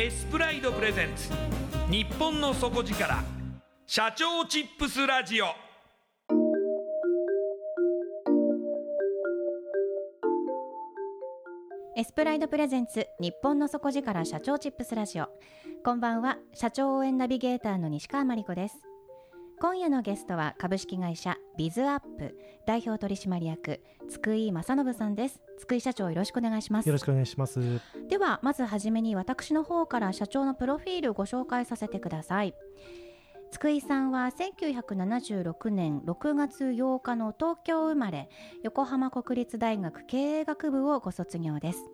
エスプライドプレゼンツ。日本の底力。社長チップスラジオ。エスプライドプレゼンツ。日本の底力。社長チップスラジオ。こんばんは。社長応援ナビゲーターの西川真理子です。今夜のゲストは株式会社ビズアップ代表取締役津久井正信さんです。津久井社長よろしくお願いします。よろしくお願いします。ではまずはじめに私の方から社長のプロフィールをご紹介させてください。津久井さんは1976年6月8日の東京生まれ横浜国立大学経営学部をご卒業です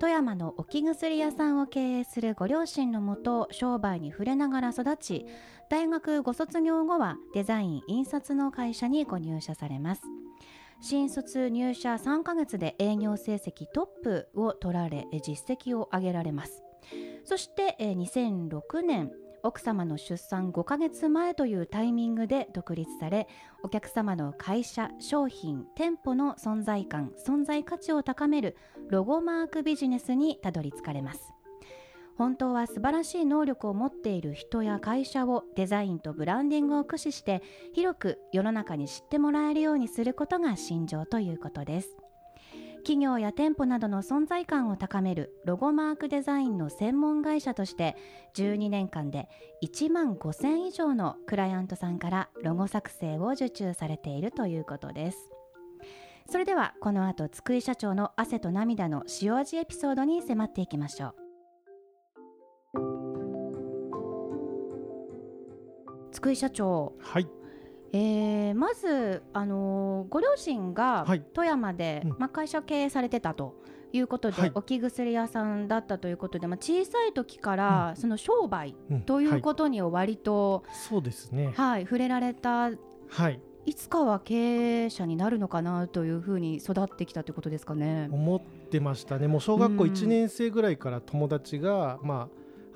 富山の置き薬屋さんを経営するご両親のもと商売に触れながら育ち大学ご卒業後はデザイン印刷の会社にご入社されます。新卒入社3ヶ月で営業成績トップを取られ実績を上げられます。そして2006年奥様の出産5ヶ月前というタイミングで独立されお客様の会社商品店舗の存在感存在価値を高めるロゴマークビジネスにたどり着かれます。本当は素晴らしい能力を持っている人や会社をデザインとブランディングを駆使して広く世の中に知ってもらえるようにすることが信条ということです。企業や店舗などの存在感を高めるロゴマークデザインの専門会社として12年間で1万5000以上のクライアントさんからロゴ作成を受注されているということです。それではこの後津久井社長の汗と涙の塩味エピソードに迫っていきましょう。津久井社長。はいえー、まず、あのー、ご両親が富山で、はいうん、まあ、会社経営されてたということで、はい、置き薬屋さんだったということで、まあ、小さい時から、うん、その商売ということに割と、うんはい、そうですね、はい、触れられた、はい、いつかは経営者になるのかなというふうに育ってきたということですかね。思ってましたね。もう小学校1年生ぐらいから友達が、ま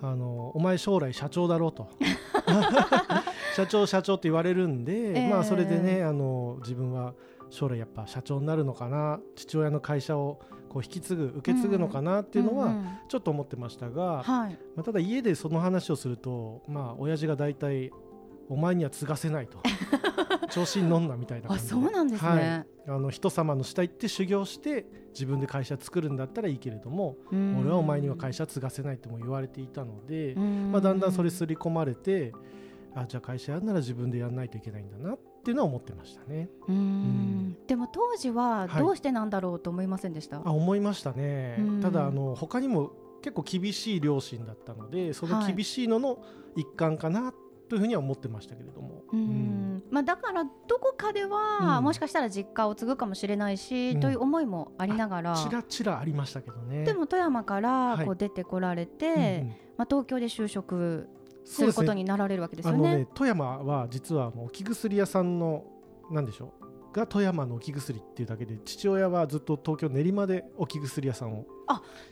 あ、あのお前将来社長だろうと 社長社長って言われるんで、えー、まあそれでねあの自分は将来やっぱ社長になるのかな父親の会社をこう引き継ぐ受け継ぐのかなっていうのはちょっと思ってましたが、まあ、ただ家でその話をするとまあ親父が大体お前には継がせないと。調子に乗んなみたいな感じで。そうなんですね、はい、あの人様の下行って修行して自分で会社作るんだったらいいけれども俺はお前には会社継がせないとも言われていたので、まあ、だんだんそれ刷り込まれてあじゃあ会社やるなら自分でやらないといけないんだなっていうのは思ってましたね。うん、でも当時はどうしてなんだろうと思いませんでした、はい、あ思いましたね。ただあの他にも結構厳しい両親だったのでそのはい厳しいのの一環かなというふうには思ってましたけれども、うーん。まあ、だからどこかでは、うん。もしかしたら実家を継ぐかもしれないし、うんという思いもありながら。ちらちらありましたけどね。でも富山からはい。こう出てこられて、うんうん。まあ、東京で就職することになられるわけですよね。ね富山は実はもう置き薬屋さんのなんでしょうが富山の置き薬っていうだけで父親はずっと東京練馬で置き薬屋さんを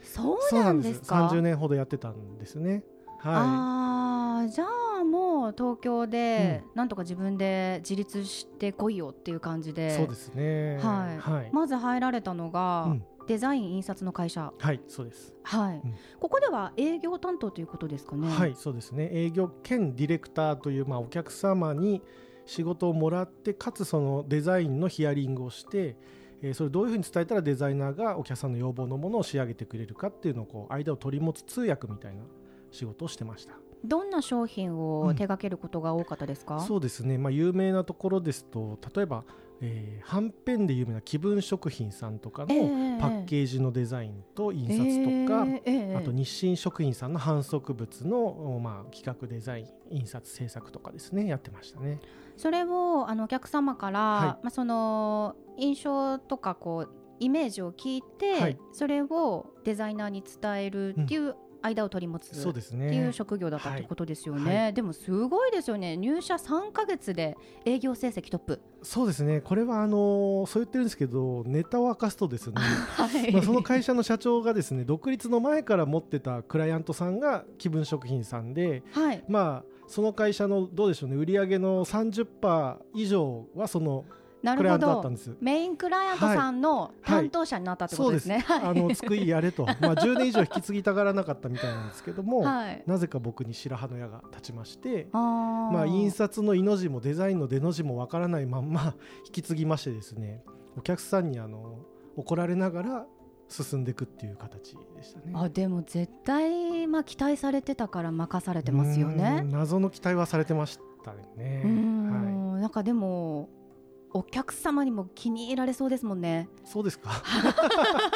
そうなんですか。30年ほどやってたんですね。はあーじゃあもう東京でなんとか自分で自立してこいよっていう感じい、で。そうですね。はい。はい、まず入られたのが、うんデザイン印刷の会社、はい、そうです。はいうんここでは営業担当ということですかね。はい、そうですね。営業兼ディレクターというまあお客様に仕事をもらってかつそのデザインのヒアリングをして、えーそれをどういうふうに伝えたらデザイナーがお客さんの要望のものを仕上げてくれるかっていうのをこう間を取り持つ通訳みたいな仕事をしてました。どんな商品をうん手掛けることが多かったですか、そうですね。まあ有名なところですと例えば、えー、はんぺんで有名な気分食品さんとかのパッケージのデザインと印刷とか、えーえーあと日清食品さんの販促物の、おまあ、企画デザイン印刷制作とかですねやってましたね。それをあのお客様から、はい。まあ、その印象とかこうイメージを聞いて、はい。それをデザイナーに伝えるっていう間を取り持つ、そうですっていうね。職業だったってことですよはね、でもすごいですよね。入社3か月で営業成績トップそうですね。これはあのそう言ってるんですけどネタを明かすとですね。はいまあその会社の社長がですね独立の前から持ってたクライアントさんが気分食品さんで、はいまあその会社のどうでしょうね売上の30%以上はそのなるほど。メインクライアントさんの担当者になったってことですね、あのつくいやれと、まあ10年以上引き継ぎたがらなかったみたいなんですけども、はい。なぜか僕に白羽の矢が立ちまして、まあ印刷のいの字もデザインの出の字もわからないまんま引き継ぎましてですね、お客さんにあの怒られながら進んでいくっていう形でしたね。あでも絶対、まあ、期待されてたから任されてますようねん。謎の期待はされてましたね。はんなんかでもお客様にも気に入られそうですもんね。い、そうですか？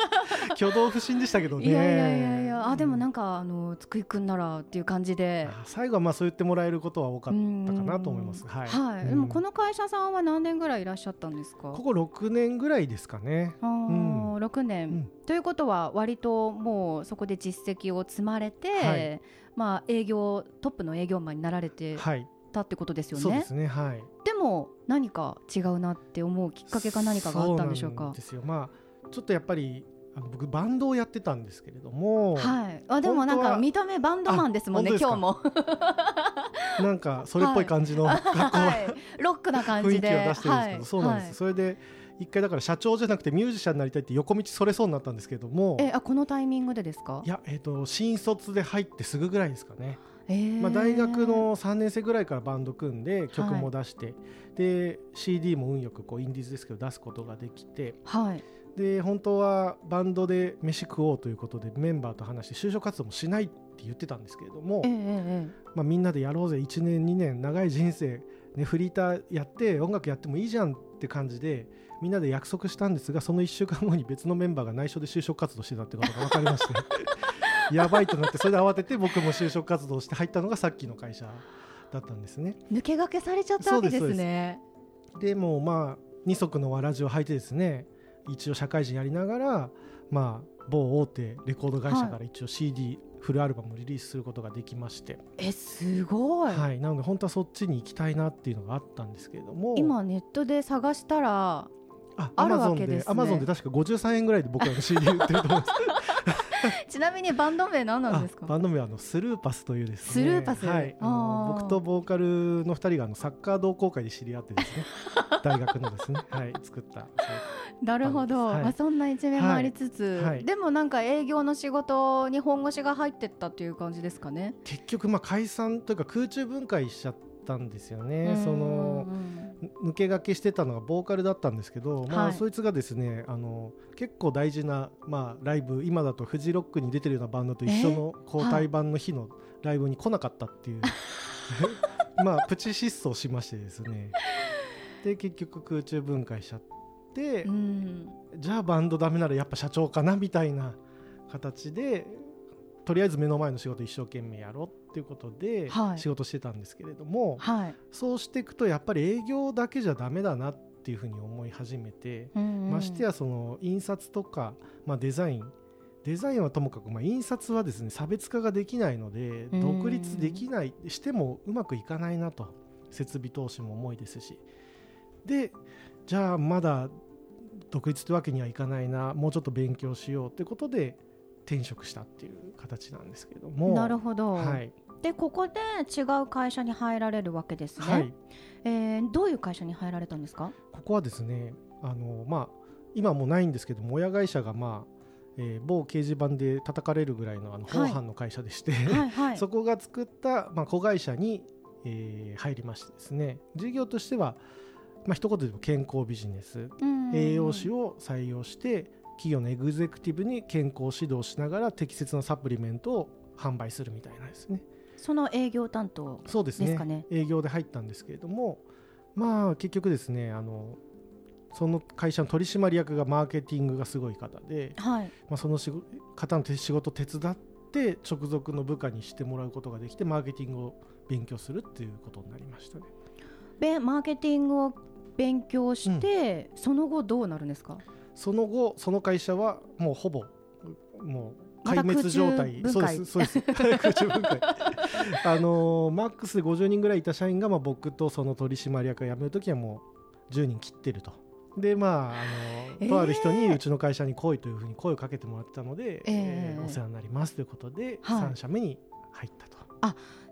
挙動不審でしたけどね。いやいやいやいやあでもなんかかあの津久井くんならっていう感じで。最後はまあそう言ってもらえることは多かったかなと思います。うんはい。はい、でもこの会社さんは何年ぐらいいらっしゃったんですか？ここ6年ぐらいですかね。あー6年、うんということは割ともうそこで実績を積まれて、はいまあ営業トップの営業マンになられてはい。たってことですよね？そうですね。はい。でも何か違うなって思うきっかけか何かがあったんでしょうか？そなん。ですよ。まあちょっとやっぱりあの僕バンドをやってたんですけれども、はい。あでもなんか見た目バンドマンですもんねあ今日も。なんかそれっぽい感じのはい。ロックな感雰囲気じで。を出してるんですけど、はいそうなんです。はいそれで一回だから社長じゃなくてミュージシャンになりたいって横道それそうになったんですけども、えあこのタイミングでですか？い。やえっ、と新卒で入ってすぐぐらいですかね。えーまあ大学の3年生ぐらいからバンド組んで曲も出して、で CD も運よくこうインディーズですけど出すことができて。はい。で本当はバンドで飯食おうということでメンバーと話して就職活動もしないって言ってたんですけれどもえ、えええまあ、みんなでやろうぜ1年2年長い人生、ね、フリーターやって音楽やってもいいじゃんって感じでみんなで約束したんですがその1週間後に別のメンバーが内緒で就職活動してたってことが分かりまして やばいとなってそれで慌てて僕も就職活動して入ったのがさっきの会社だったんですね。抜け駆けされちゃったわけですね。でもうまあ二足のわらじを履いてですね一応社会人やりながらまあ某大手レコード会社から一応 CD、フルアルバムをリリースすることができまして、えすごい。はい、なので本当はそっちに行きたいなっていうのがあったんですけれども今ネットで探したらああるわけですねアマゾンで確か53円ぐらいで僕らの CD 売ってると思います ちなみにバンド名何なんですか？あバンド名はあのスルーパスというですね。スルーパス？はい、僕とボーカルの2人があのサッカー同好会で知り合ってですね。大学のですね。はい。作った。なるほど、はい。まあ、そんな一面もありつつ、はい。はい。でもなんか営業の仕事に本腰が入ってったっていう感じですかね？結局まあ解散というか空中分解しちゃったんですよね。その抜け駆けしてたのがボーカルだったんですけど、まあ、はいそいつがですねあの結構大事な、まあ、ライブ今だとフジロックに出てるようなバンドと一緒の交代版の日のライブに来なかったっていう、まあプチ失踪しましてですね。で結局空中分解しちゃって、うん。じゃあバンドダメならやっぱ社長かなみたいな形でとりあえず目の前の仕事一生懸命やろうっていうことではい。仕事してたんですけれども、はい。そうしていくとやっぱり営業だけじゃダメだなっていうふうに思い始めて、ましてやその印刷とか、まあ、デザイン。デザインはともかく、まあ、印刷はですね差別化ができないのでうん。独立できないしてもうまくいかないなと。設備投資も重いですし。でじゃあまだ独立ってわけにはいかないな。もうちょっと勉強しようということで転職したっていう形なんですけども。なるほど、はい、でここで違う会社に入られるわけですね、はい、えーどういう会社に入られたんですか？ここはですねあの、まあ、今はもうないんですけども親会社が、まあえー某掲示板で叩かれるぐらいのあのはい。法犯の会社でして、はいはい。そこが作った、まあ、子会社に、えー入りましてですね。事業としては、まあ一言で言うと健康ビジネス。うん。栄養士を採用して企業のエグゼクティブに健康指導しながら適切なサプリメントを販売するみたいなですね。その営業担当そうですかね。営業で入ったんですけれどもまあ結局ですねあのその会社の取締役がマーケティングがすごい方で、はい。まあ、その仕事方の手仕事を手伝って直属の部下にしてもらうことができてマーケティングを勉強するっていうことになりましたね。べマーケティングを勉強して、その後どうなるんですか？その後その会社はもうほぼもう壊滅状態、そうですそうです。空中分解。あのーマックスで50人ぐらいいた社員が、まあ、僕とその取締役が辞めるときはもう10人切ってると。でまあ、あのえー。とある人にうちの会社に来いというふうに声をかけてもらってたので、えー。えーお世話になりますということで、はい。3社目に入ったと。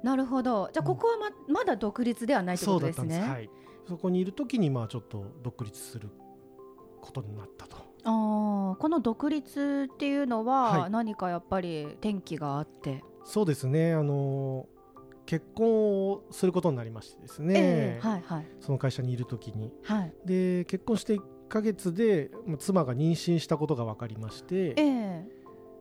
なるほど。じゃあここはままだ独立ではないということですね。そこにいるときにまあちょっと独立することになったと。あーこの独立っていうのははい。何かやっぱり転機があって、そうですね。あの結婚をすることになりましてですね、ええはいはい。その会社にいるときに。はい。で結婚して1ヶ月でまあ妻が妊娠したことが分かりまして、ええ。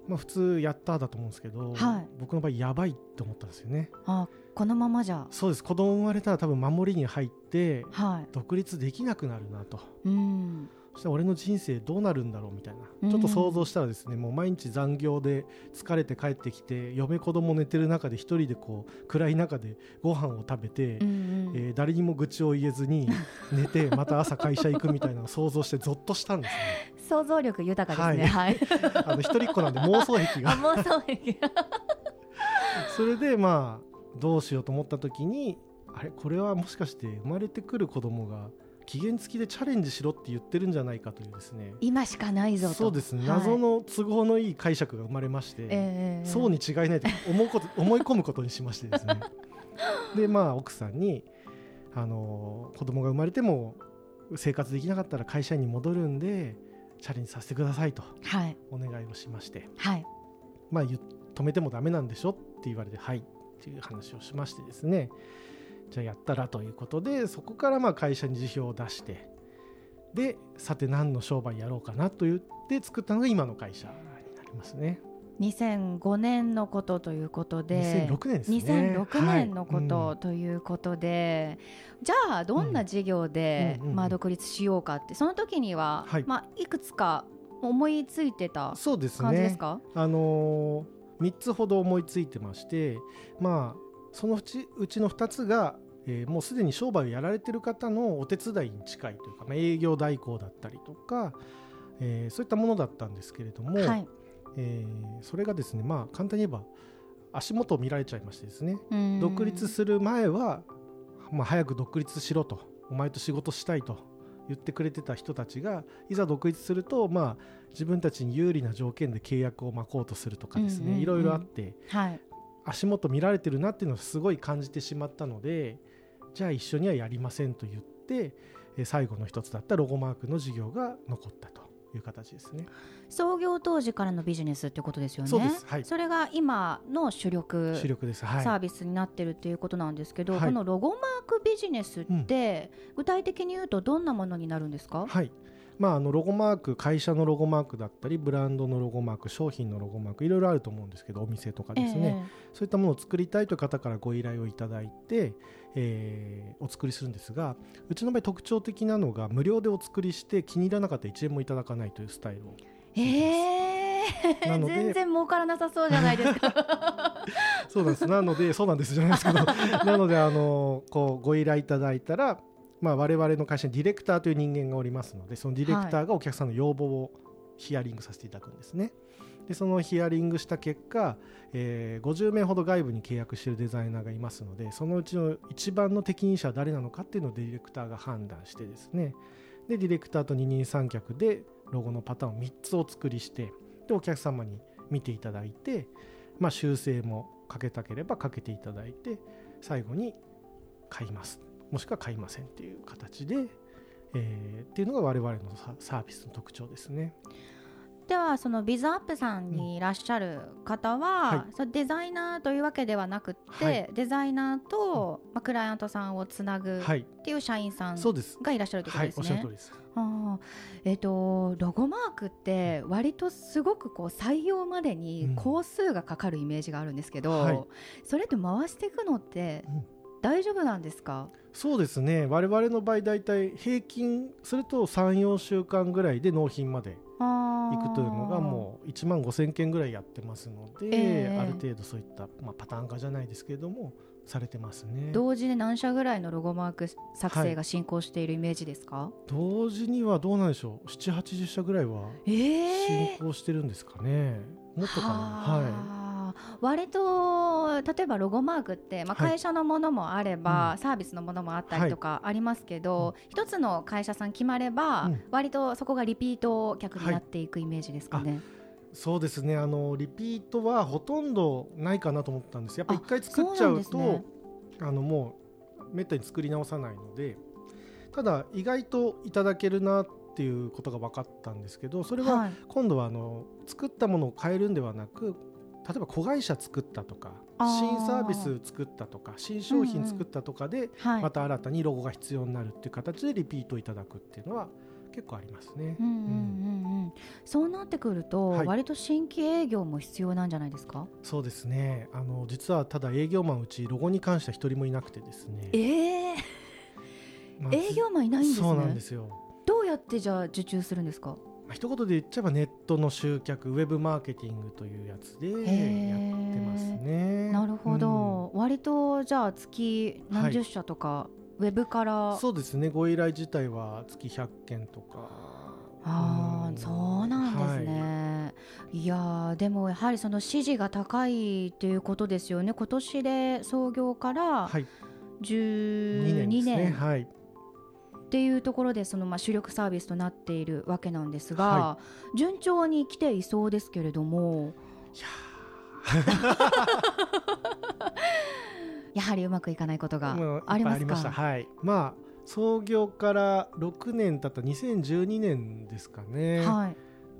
まあ、普通やっただと思うんですけど、はい。僕の場合やばいって思ったんですよね。あこのままじゃ。そうです。子供生まれたら多分守りに入っては独立できなくなるなと。いうんそしたら俺の人生どうなるんだろうみたいうん。なちょっと想像したらですねもう毎日残業で疲れて帰ってきて嫁子供寝てる中で一人でこう暗い中でご飯を食べて、うんうん。えー誰にも愚痴を言えずに 寝てまた朝会社行くみたいなのを想像してゾッとしたんですね。想像力豊かですね。はい、あの一人っ子なんで妄想癖 あが妄想力それでまあどうしようと思った時にあれ？これはもしかして生まれてくる子供が期限付きでチャレンジしろって言ってるんじゃないかというですね。今しかないぞと。そうですね、はい。謎の都合のいい解釈が生まれまして、ええそうに違いないと思うこと思い込むことにしましてですね。でまあ奥さんにあの子供が生まれても生活できなかったら会社員に戻るんでチャレンジさせてくださいとはい。お願いをしまして。はい。まあ言止めてもダメなんでしょって言われてはいっていう話をしましてですねじゃあやったらということでそこからまあ会社に辞表を出してでさて何の商売やろうかなと言って作ったのが今の会社になりますね。2005年のことということで。2006年ですね。2006年のこはいとということで、じゃあどんな事業で、うんうんうんまあ、独立しようかってその時には、はい。まあ、いくつか思いついてたそうですね。感じですか、あのー、3つほど思いついてましてまあそのうちうちの2つが、えーもうすでに商売をやられてる方のお手伝いに近いというか、まあ、営業代行だったりとか、えーそういったものだったんですけれども、はいえーそれがですねまあ簡単に言えば足元を見られちゃいましてですねうん。独立する前は、まあ、早く独立しろとお前と仕事したいと言ってくれてた人たちがいざ独立すると、まあ、自分たちに有利な条件で契約を巻こうとするとかですねいろいろあってはい足元見られてるなっていうのをすごい感じてしまったのでじゃあ一緒にはやりませんと言ってえー最後の一つだったロゴマークの事業が残ったという形ですね。創業当時からのビジネスってことですよね。そうです。はい。それが今の主力主力です、はい。サービスになってるっていうことなんですけど、はい。このロゴマークビジネスって、具体的に言うとどんなものになるんですか、はいまあ、あのロゴマーク会社のロゴマークだったりブランドのロゴマーク商品のロゴマークいろいろあると思うんですけどお店とかですね、そういったものを作りたいという方からご依頼をいただいて、えーお作りするんですがうちの場合特徴的なのが無料でお作りして気に入らなかったら1円もいただかないというスタイルをええ。えー、なので全然儲からなさそうじゃないですか。そうなんです。なのでそうなんです。じゃないですけど。なのであのこうご依頼いただいたら、まあ、我々の会社にディレクターという人間がおりますのでそのディレクターがお客さんの要望をヒアリングさせていただくんですね。でそのヒアリングした結果、えー50名ほど外部に契約しているデザイナーがいますのでそのうちの一番の適任者は誰なのかっていうのをディレクターが判断してですね。でディレクターと二人三脚でロゴのパターンを3つお作りしてでお客様に見ていただいて、まあ、修正もかけたければかけていただいて最後に買いますもしくは買いませんっていう形で、えーっていうのが我々のササービスの特徴ですね。ではそのビズアップさんにいらっしゃる方は、はそのデザイナーというわけではなくって、はい。デザイナーと、まあ、クライアントさんをつなぐはい、っていう社員さん。がいらっしゃるということはい、ですね。おっしゃる通。りです。あー。えっ、とロゴマークって割とすごくこう採用までにうん。工数がかかるイメージがあるんですけど、はい。それって回していくのってうん大丈夫なんですか？そうですね。我々の場合だいたい平均すると3、4週間ぐらいで納品まで行いくというのがもう1万5000件ぐらいやってますので、ええある程度そういった、まあ、パターン化じゃないですけれどもされてますね。同時で何社ぐらいのロゴマーク作成が進行しているイメージですか？同時にはどうなんでしょう7、80社ぐらいはええ進行してるんですかね。もっとかな。はい。はあ割と例えばロゴマークって、まあ、はい。会社のものもあれば、うん。サービスのものもあったりとかありますけど、一つの会社さん決まれば、うん。割とそこがリピート客になっていくイメージですかね。そうですね。あのリピートはほとんどないかなと思ったんです。やっぱ一回作っちゃそうとね。あのもうめったに作り直さないのでただ意外といただけるなっていうことが分かったんですけどそれははい。今度はあの作ったものを変えるんではなく例えば子会社作ったとか新サービス作ったとか新商品作ったとかではい。また新たにロゴが必要になるっていう形でリピートいただくっていうのは結構ありますね。うんうんうんうん、そうなってくると、はい。割と新規営業も必要なんじゃないですか？そうですね。あの実はただ営業マンうちロゴに関しては一人もいなくてですね、ええまあ営業マンいないんですね。そうなんですよ、どうやってじゃあ受注するんですか？まあ、一言で言っちゃえばネットの集客ウェブマーケティングというやつでやってますね。なるほど、割とじゃあ月何十社とか、ウェブから。うんそうですね。ご依頼自体は月100件とか。ああ、うん。そうなんですね、い、やーでもやはりその支持が高いっていうことですよね。今年で創業からはい。12 2年ですね。年はいっていうところでそのまあ主力サービスとなっているわけなんですが、は順調に来ていそうですけれどもいや やはりうまくいかないことがありますいっぱいありまはい。まあ創業から6年経った2012年ですかね、はい。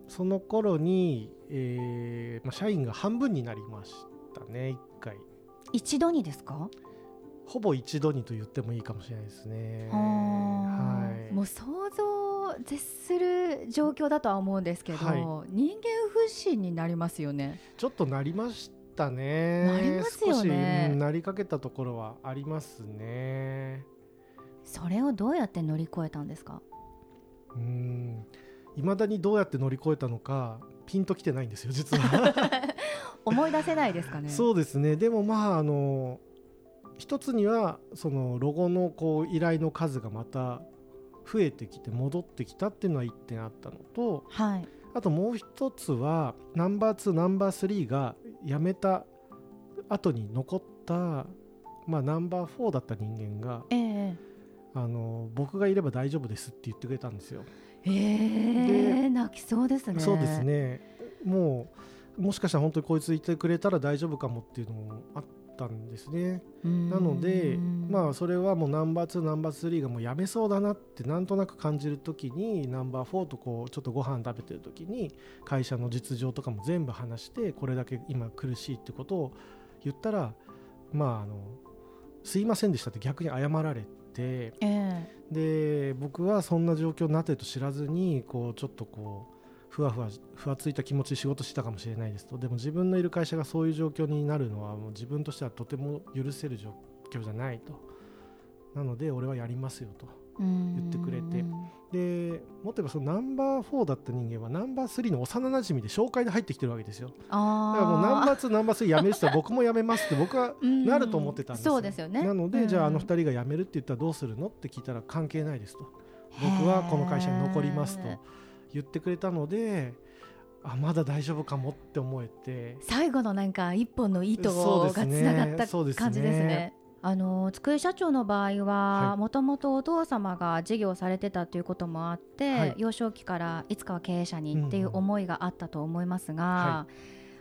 その頃に、えーまあ、社員が半分になりましたね1回。一度にですか？ほぼ一度にと言ってもいいかもしれないですね。はいもう想像を絶する状況だとは思うんですけど、は人間不信になりますよね。ちょっとなりましたね。なりますよね少し、うんなりかけたところはありますね。それをどうやって乗り越えたんですか？うん。いまだにどうやって乗り越えたのかピンときてないんですよ実は。思い出せないですかね？そうですね。でもまああの一つにはそのロゴのこう依頼の数がまた増えてきて戻ってきたっていうのは一点あったのと。はい。あともう一つはナンバー2ナンバー3が辞めた後に残った、まあ、ナンバー4だった人間がええあの僕がいれば大丈夫ですって言ってくれたんですよ。ええ泣きそうですね。そうです。ねもうもしかしたら本当にこいついてくれたら大丈夫かもっていうのもあったんですね。なのでまあそれはもうナンバー2ナンバー3がもうやめそうだなってなんとなく感じる時にナンバー4とこうちょっとご飯食べてる時に会社の実情とかも全部話してこれだけ今苦しいってことを言ったらまああのすいませんでしたって逆に謝られてええで僕はそんな状況になってると知らずにこうちょっとこうふわふわふわついた気持ちで仕事してたかもしれないですと。でも自分のいる会社がそういう状況になるのはもう自分としてはとても許せる状況じゃないと。なので俺はやりますよと言ってくれて。でももっと言えばそのナンバー4だった人間はナンバー3の幼馴染で紹介で入ってきてるわけですよ。だからもうナンバー2ナンバー3辞める人は僕も辞めますって僕はなると思ってたんですよ。そうですよね。なので、うん。じゃああの2人が辞めるって言ったらどうするの？って聞いたら関係ないですと。僕はこの会社に残りますと言ってくれたのであまだ大丈夫かもって思えて。最後のなんか一本の糸がつながった感じですね。あの机社長の場合ははい。もともとお父様が事業されてたということもあって、はい。幼少期からいつかは経営者にっていう思いがあったと思いますが、は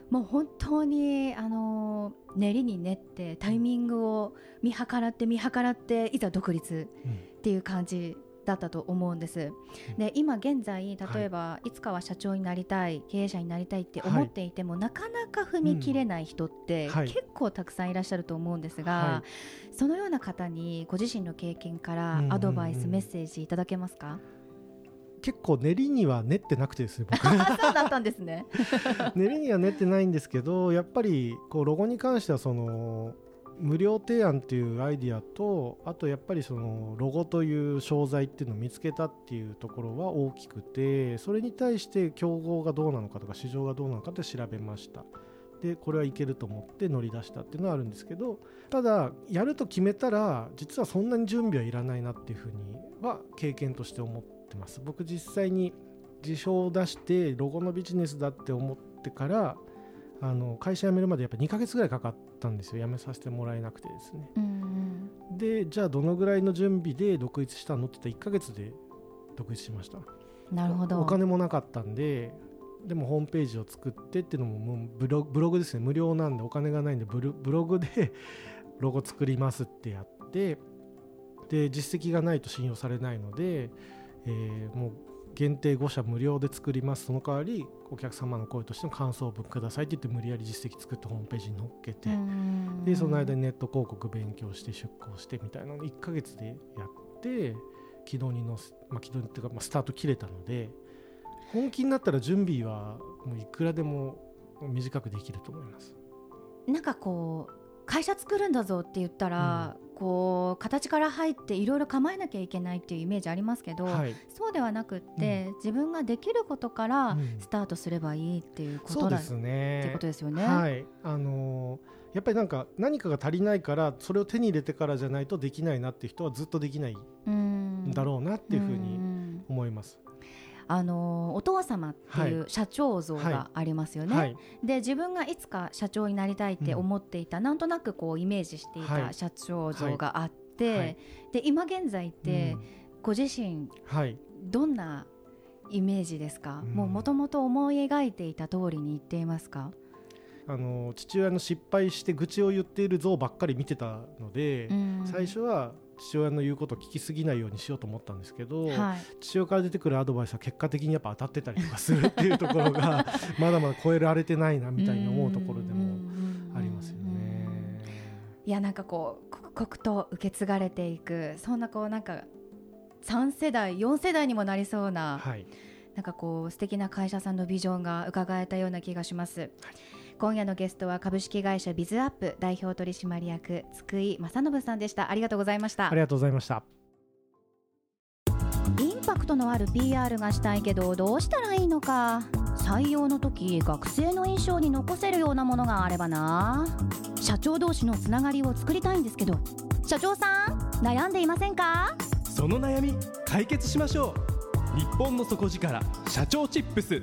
もう本当にあの練りに練ってタイミングを見計らって見計らっていざ独立うん。っていう感じだったと思うんです。で今現在例えば、い、つかは社長になりたい経営者になりたいって思っていても、なかなか踏み切れない人って、はい。結構たくさんいらっしゃると思うんですが、はそのような方にご自身の経験からうんうんうん。アドバイス、メッセージいただけますか？結構練りには練ってなくてですね僕。あそうだったんですね。練りには練ってないんですけどやっぱりこうロゴに関してはその無料提案っていうアイディアとあとやっぱりそのロゴという商材っていうのを見つけたっていうところは大きくてそれに対して競合がどうなのかとか市場がどうなのかって調べました。でこれはいけると思って乗り出したっていうのはあるんですけどただやると決めたら実はそんなに準備はいらないなっていうふうには経験として思ってます。僕実際に辞表を出してロゴのビジネスだって思ってからあの会社辞めるまでやっぱ2ヶ月ぐらいかかったんですよ。辞めさせてもらえなくてですね。うんうん。でじゃあどのぐらいの準備で独立したのって言ったら1ヶ月で独立しました。なるほど。お金もなかったんででもホームページを作ってっていうのももうブロブログですね。無料なんでお金がないんでブロブログで ロゴ作りますってやってで実績がないと信用されないので、えーもう限定5社無料で作ります。その代わりお客様の声としての感想文くださいって言って無理やり実績作ってホームページに載っけて、うんでその間にネット広告勉強して出向してみたいなのを1ヶ月でやって軌道に乗せ、まあ、軌道にっていうか、まあ、スタート切れたので本気になったら準備はもういくらでも短くできると思います。なんかこう会社作るんだぞって言ったら、こう形から入っていろいろ構えなきゃいけないっていうイメージありますけど、はい、そうではなくって、自分ができることからうん。スタートすればいいっていうこそうですとだってね。ことですよね。はい、あのーやっぱりなんか何かが足りないからそれを手に入れてからじゃないとできないなっていう人はずっとできないうんんだろうなっていうふううにん。思います。あのお父様っていう社長像はい。がありますよね。はい、で自分がいつか社長になりたいって思っていた、なんとなくこうイメージしていはい。た社長像があって、はい。で今現在ってうん。ご自身はい、どんなイメージですか、うん。もうもともと思い描いていた通りに言っていますか、あの父親の失敗して愚痴を言っている像ばっかり見てたので、うん。最初は父親の言うことを聞きすぎないようにしようと思ったんですけど、はい、父親から出てくるアドバイスは結果的にやっぱ当たってたりとかするっていうところが まだまだ超えられてないなみたいに思うところでもありますよね。いやなんかこう刻々と受け継がれていくそんなこうなんか3世代4世代にもなりそうな、はい、なんかこう素敵な会社さんのビジョンが伺えたような気がします、今夜のゲストは株式会社ビズアップ代表取締役津久井正信さんでした。ありがとうございました。ありがとうございました。インパクトのある PR がしたいけどどうしたらいいのか。採用の時学生の印象に残せるようなものがあればな。社長同士のつながりを作りたいんですけど。社長さん悩んでいませんか？その悩み解決しましょう。日本の底力社長チップス